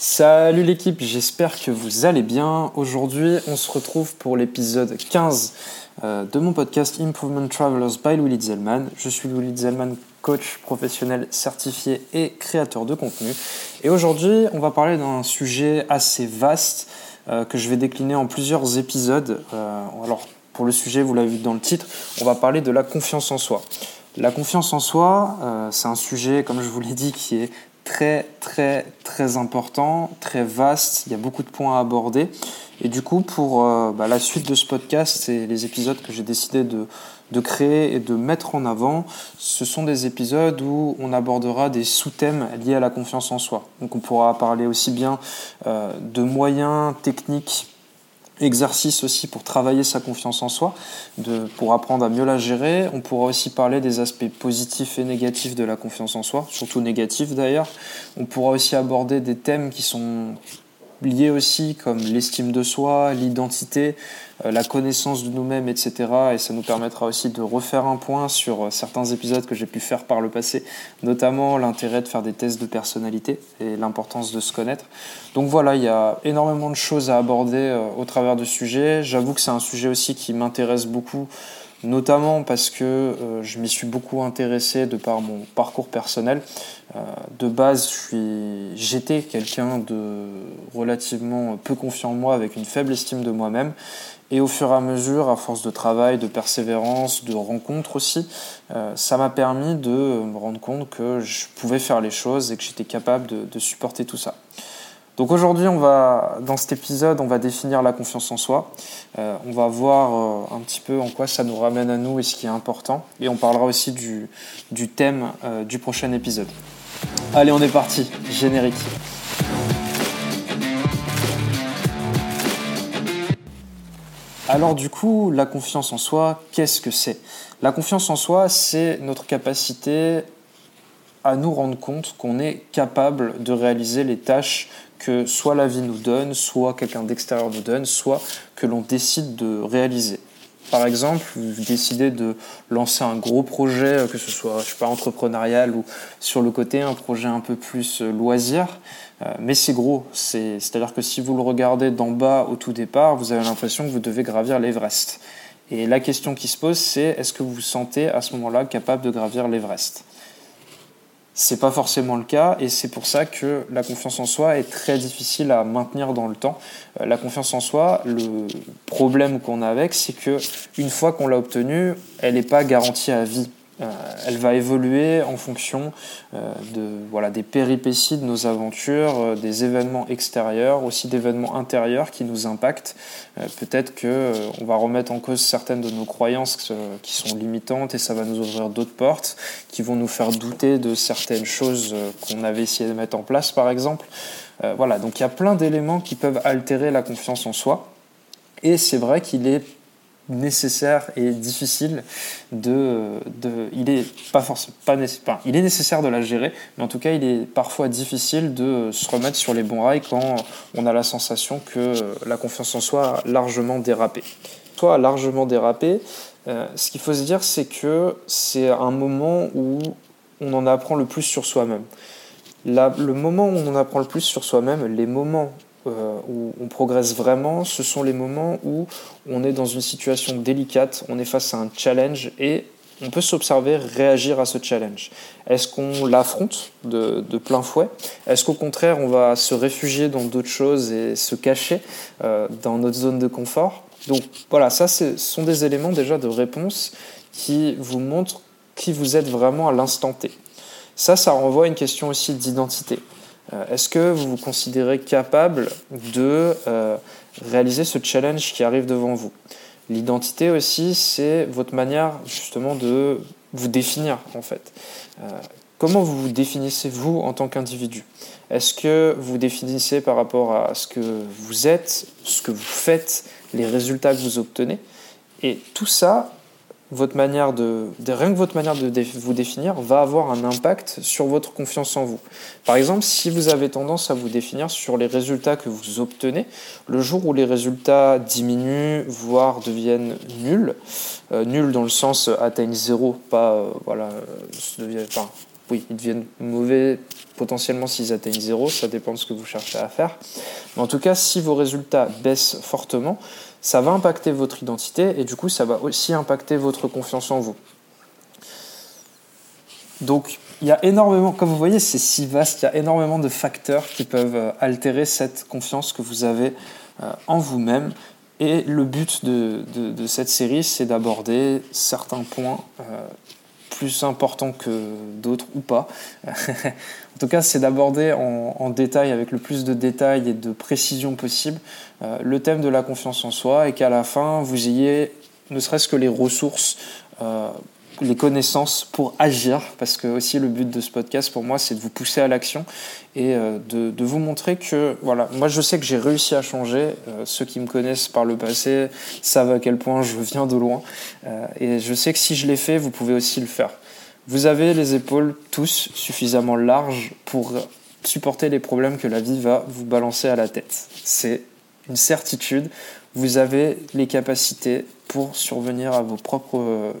Salut l'équipe, j'espère que vous allez bien. Aujourd'hui, on se retrouve pour l'épisode 15 euh, de mon podcast Improvement Travelers by Louis Zellman. Je suis Louis Zellman, coach professionnel certifié et créateur de contenu. Et aujourd'hui, on va parler d'un sujet assez vaste euh, que je vais décliner en plusieurs épisodes. Euh, alors, pour le sujet, vous l'avez vu dans le titre, on va parler de la confiance en soi. La confiance en soi, c'est un sujet, comme je vous l'ai dit, qui est très très très important, très vaste, il y a beaucoup de points à aborder. Et du coup, pour euh, bah, la suite de ce podcast et les épisodes que j'ai décidé de, de, créer et de mettre en avant, ce sont des épisodes où on abordera des sous-thèmes liés à la confiance en soi. Donc on pourra parler aussi bien euh, de moyens techniques exercice aussi pour travailler sa confiance en soi, de, pour apprendre à mieux la gérer. On pourra aussi parler des aspects positifs et négatifs de la confiance en soi, surtout négatifs d'ailleurs. On pourra aussi aborder des thèmes qui sont liés aussi comme l'estime de soi, l'identité, la connaissance de nous-mêmes, etc. Et ça nous permettra aussi de refaire un point sur euh, certains épisodes que j'ai pu faire par le passé, notamment l'intérêt de faire des tests de personnalité et l'importance de se connaître. Donc voilà, il y a énormément de choses à aborder euh, au travers de ce sujet. J'avoue que c'est un sujet aussi qui m'intéresse beaucoup notamment parce que euh, je m'y suis beaucoup intéressé de par mon parcours personnel. Euh, de base, j'étais quelqu'un de relativement peu confiant en moi, avec une faible estime de moi-même. Et au fur et à mesure, à force de travail, de persévérance, de rencontres aussi, euh, ça m'a permis de me rendre compte que je pouvais faire les choses et que j'étais capable de supporter tout ça. Donc aujourd'hui, on va, dans cet épisode, on va définir la confiance en soi. Euh, on va voir euh, un petit peu en quoi ça nous ramène à nous et ce qui est important. Et on parlera aussi du, thème du prochain épisode. Allez, on est parti. Générique. Alors du coup, la confiance en soi, qu'est-ce que c'est? La confiance en soi, c'est notre capacité à nous rendre compte qu'on est capable de réaliser les tâches que soit la vie nous donne, soit quelqu'un d'extérieur nous donne, soit que l'on décide de réaliser. Par exemple, vous décidez de lancer un gros projet, que ce soit, je sais entrepreneurial ou sur le côté un projet un peu plus euh, loisir, euh, mais c'est gros. C'est-à-dire que si vous le regardez d'en bas au tout départ, vous avez l'impression que vous devez gravir l'Everest. Et la question qui se pose, c'est est-ce que vous vous sentez à ce moment-là capable de gravir l'Everest? C'est pas forcément le cas et c'est pour ça que la confiance en soi est très difficile à maintenir dans le temps. Euh, la confiance en soi, le problème qu'on a avec, c'est que une fois qu'on l'a obtenue, elle n'est pas garantie à vie. Euh, elle va évoluer en fonction euh, de, voilà, des péripéties de nos aventures, euh, des événements extérieurs, aussi d'événements intérieurs qui nous impactent. Peut-être qu'on va remettre en cause certaines de nos croyances qui sont limitantes et ça va nous ouvrir d'autres portes qui vont nous faire douter de certaines choses qu'on avait essayé de mettre en place, par exemple. voilà, donc il y a plein d'éléments qui peuvent altérer la confiance en soi. Et c'est vrai qu'il est nécessaire et difficile de, de il est pas forcément pas, pas, il est nécessaire de la gérer mais en tout cas il est parfois difficile de se remettre sur les bons rails quand on a la sensation que la confiance en soi a largement dérapé. Soit largement dérapé euh, ce qu'il faut se dire c'est que c'est un moment où on en apprend le plus sur soi-même. Le moment où on en apprend le plus sur soi-même les moments où on progresse vraiment, ce sont les moments où on est dans une situation délicate, on est face à un challenge et on peut s'observer réagir à ce challenge. Est-ce qu'on l'affronte de, plein fouet? Est-ce qu'au contraire, on va se réfugier dans d'autres choses et se cacher euh, dans notre zone de confort? Donc voilà, ça, ce sont des éléments déjà de réponse qui vous montrent qui vous êtes vraiment à l'instant T. Ça, ça renvoie à une question aussi d'identité. Euh, est-ce que vous vous considérez capable de euh, réaliser ce challenge qui arrive devant vous? L'identité aussi, c'est votre manière justement de vous définir en fait. Euh, comment vous vous définissez vous en tant qu'individu? Est-ce que vous vous définissez par rapport à ce que vous êtes, ce que vous faites, les résultats que vous obtenez? Et tout ça, votre manière de, rien que votre manière de vous définir va avoir un impact sur votre confiance en vous. Par exemple, si vous avez tendance à vous définir sur les résultats que vous obtenez, le jour où les résultats diminuent, voire deviennent nuls, euh, nuls dans le sens atteignent zéro, pas euh, voilà, oui, ils deviennent mauvais potentiellement s'ils atteignent zéro, ça dépend de ce que vous cherchez à faire. Mais en tout cas, si vos résultats baissent fortement, ça va impacter votre identité et du coup, ça va aussi impacter votre confiance en vous. Donc, il y a énormément, comme vous voyez, c'est si vaste, il y a énormément de facteurs qui peuvent euh, altérer cette confiance que vous avez euh, en vous-même. Et le but de, cette série, c'est d'aborder certains points euh, plus importants que d'autres ou pas. en tout cas, c'est d'aborder en, détail, avec le plus de détails et de précision possible, le thème de la confiance en soi et qu'à la fin, vous ayez ne serait-ce que les ressources les connaissances pour agir, parce que aussi le but de ce podcast pour moi, c'est de vous pousser à l'action et euh, de, vous montrer que, voilà, moi je sais que j'ai réussi à changer. Euh, ceux qui me connaissent par le passé savent à quel point je viens de loin. Euh, et je sais que si je l'ai fait, vous pouvez aussi le faire. Vous avez les épaules tous suffisamment larges pour supporter les problèmes que la vie va vous balancer à la tête. C'est une certitude. Vous avez les capacités pour survenir à vos propres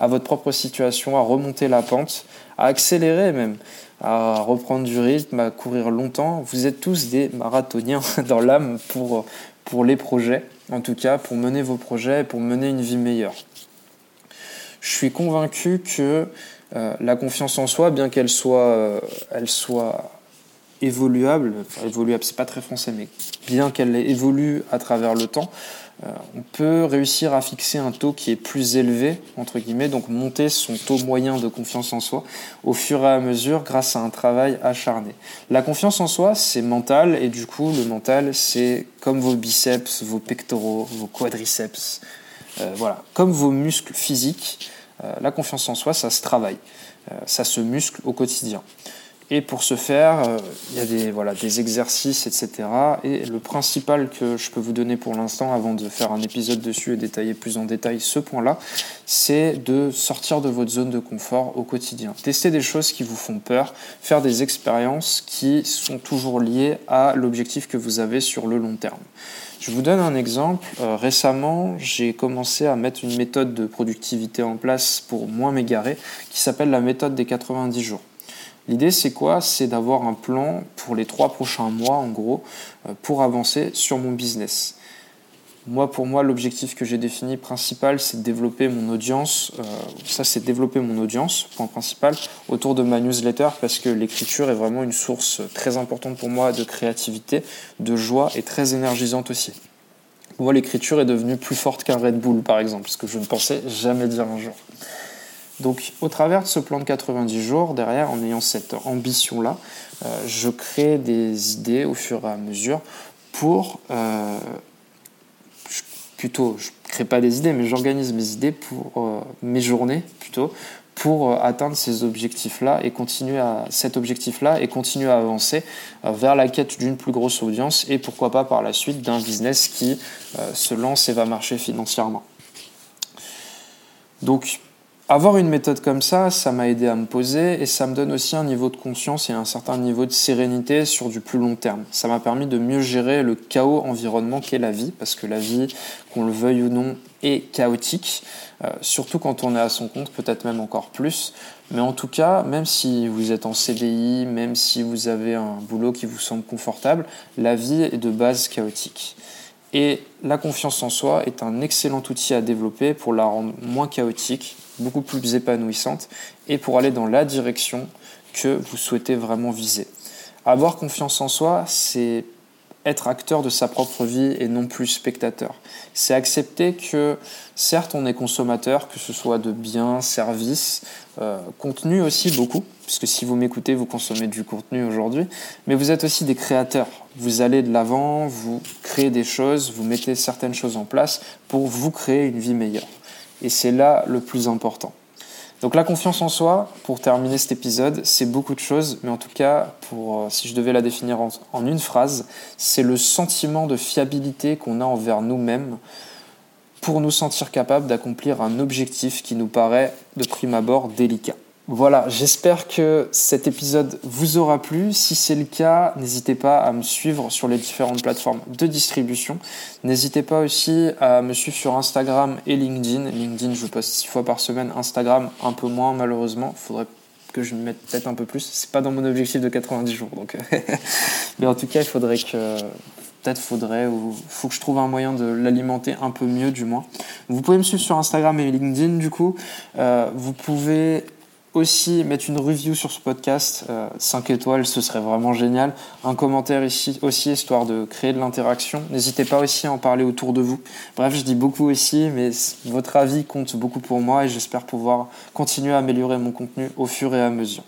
à votre propre situation, à remonter la pente, à accélérer même, à reprendre du rythme, à courir longtemps. Vous êtes tous des marathoniens dans l'âme pour, pour les projets, en tout cas pour mener vos projets, pour mener une vie meilleure. Je suis convaincu que euh, la confiance en soi, bien qu'elle soit, euh, elle soit évoluable, évoluable, c'est pas très français, mais bien qu'elle évolue à travers le temps, euh, on peut réussir à fixer un taux qui est plus élevé, entre guillemets, donc monter son taux moyen de confiance en soi au fur et à mesure grâce à un travail acharné. La confiance en soi, c'est mental, et du coup, le mental, c'est comme vos biceps, vos pectoraux, vos quadriceps, euh, voilà, comme vos muscles physiques, euh, la confiance en soi, ça se travaille, ça se muscle au quotidien. Et pour ce faire, euh, il y a des, voilà, des exercices, etc. Et le principal que je peux vous donner pour l'instant, avant de faire un épisode dessus et détailler plus en détail ce point-là, c'est de sortir de votre zone de confort au quotidien. Tester des choses qui vous font peur, faire des expériences qui sont toujours liées à l'objectif que vous avez sur le long terme. Je vous donne un exemple. Euh, récemment, j'ai commencé à mettre une méthode de productivité en place pour moins m'égarer qui s'appelle la méthode des 90 jours. L'idée, c'est quoi? C'est d'avoir un plan pour les trois prochains mois, en gros, euh, pour avancer sur mon business. Moi, pour moi, l'objectif que j'ai défini principal, c'est de développer mon audience. Euh, ça, c'est développer mon audience, point principal, autour de ma newsletter, parce que l'écriture est vraiment une source très importante pour moi de créativité, de joie et très énergisante aussi. Moi, l'écriture est devenue plus forte qu'un Red Bull, par exemple, ce que je ne pensais jamais dire un jour. Donc au travers de ce plan de 90 jours, derrière, en ayant cette ambition-là, euh, je crée des idées au fur et à mesure pour... Euh, plutôt, je ne crée pas des idées, mais j'organise mes idées pour euh, mes journées plutôt pour atteindre ces objectifs-là et continuer à cet objectif-là et continuer à avancer vers la quête d'une plus grosse audience et pourquoi pas par la suite d'un business qui se lance et va marcher financièrement. Donc avoir une méthode comme ça, ça m'a aidé à me poser et ça me donne aussi un niveau de conscience et un certain niveau de sérénité sur du plus long terme. Ça m'a permis de mieux gérer le chaos environnement qu'est la vie, parce que la vie, qu'on le veuille ou non, est chaotique, euh, surtout quand on est à son compte, peut-être même encore plus. Mais en tout cas, même si vous êtes en CDI, même si vous avez un boulot qui vous semble confortable, la vie est de base chaotique. Et la confiance en soi est un excellent outil à développer pour la rendre moins chaotique, beaucoup plus épanouissante et pour aller dans la direction que vous souhaitez vraiment viser. Avoir confiance en soi, c'est être acteur de sa propre vie et non plus spectateur. C'est accepter que certes on est consommateur, que ce soit de biens, services, euh, contenu aussi beaucoup, puisque si vous m'écoutez, vous consommez du contenu aujourd'hui, mais vous êtes aussi des créateurs. Vous allez de l'avant, vous créez des choses, vous mettez certaines choses en place pour vous créer une vie meilleure. Et c'est là le plus important. Donc la confiance en soi, pour terminer cet épisode, c'est beaucoup de choses, mais en tout cas, euh, si je devais la définir en, en une phrase, c'est le sentiment de fiabilité qu'on a envers nous-mêmes pour nous sentir capables d'accomplir un objectif qui nous paraît de prime abord délicat. Voilà, j'espère que cet épisode vous aura plu. Si c'est le cas, n'hésitez pas à me suivre sur les différentes plateformes de distribution. N'hésitez pas aussi à me suivre sur Instagram et LinkedIn. LinkedIn, je poste six fois par semaine. Instagram, un peu moins malheureusement. Il faudrait que je mette peut-être un peu plus. C'est pas dans mon objectif de 90 jours. Donc Mais en tout cas, il faudrait que. Peut-être faudrait, ou faut que je trouve un moyen de l'alimenter un peu mieux, du moins. Vous pouvez me suivre sur Instagram et LinkedIn, du coup. vous pouvez aussi mettre une review sur ce podcast, 5 euh, étoiles, ce serait vraiment génial. Un commentaire ici aussi, histoire de créer de l'interaction. N'hésitez pas aussi à en parler autour de vous. Bref, je dis beaucoup aussi, mais votre avis compte beaucoup pour moi et j'espère pouvoir continuer à améliorer mon contenu au fur et à mesure.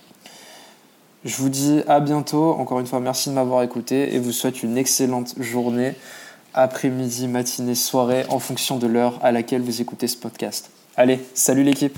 Je vous dis à bientôt. Encore une fois, merci de m'avoir écouté et vous souhaite une excellente journée, après-midi, matinée, soirée, en fonction de l'heure à laquelle vous écoutez ce podcast. Allez, salut l'équipe